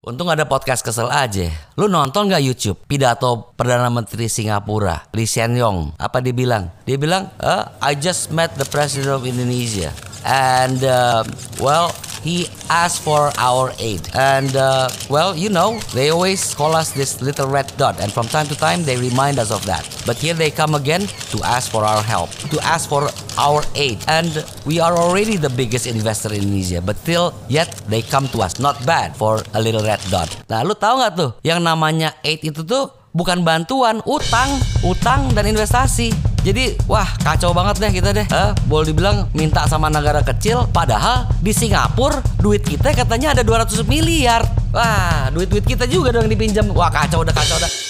Untung ada podcast kesel aja. Lu nonton gak YouTube pidato Perdana Menteri Singapura, Lee Hsien Yong? Apa dia bilang? Dia bilang, uh, I just met the President of Indonesia. And, uh, well, he asked for our aid. And, uh, well, you know, they always call us this little red dot. And from time to time, they remind us of that. But here they come again to ask for our help, to ask for our aid. And we are already the biggest investor in Indonesia. But still, yet they come to us. Not bad for a little red dot. Nah, lu tahu nggak tuh, yang namanya aid itu tuh bukan bantuan, utang, utang dan investasi. Jadi wah kacau banget deh kita deh. Eh, boleh dibilang minta sama negara kecil, padahal di Singapura duit kita katanya ada 200 miliar. Wah duit-duit kita juga dong dipinjam. Wah kacau udah kacau udah.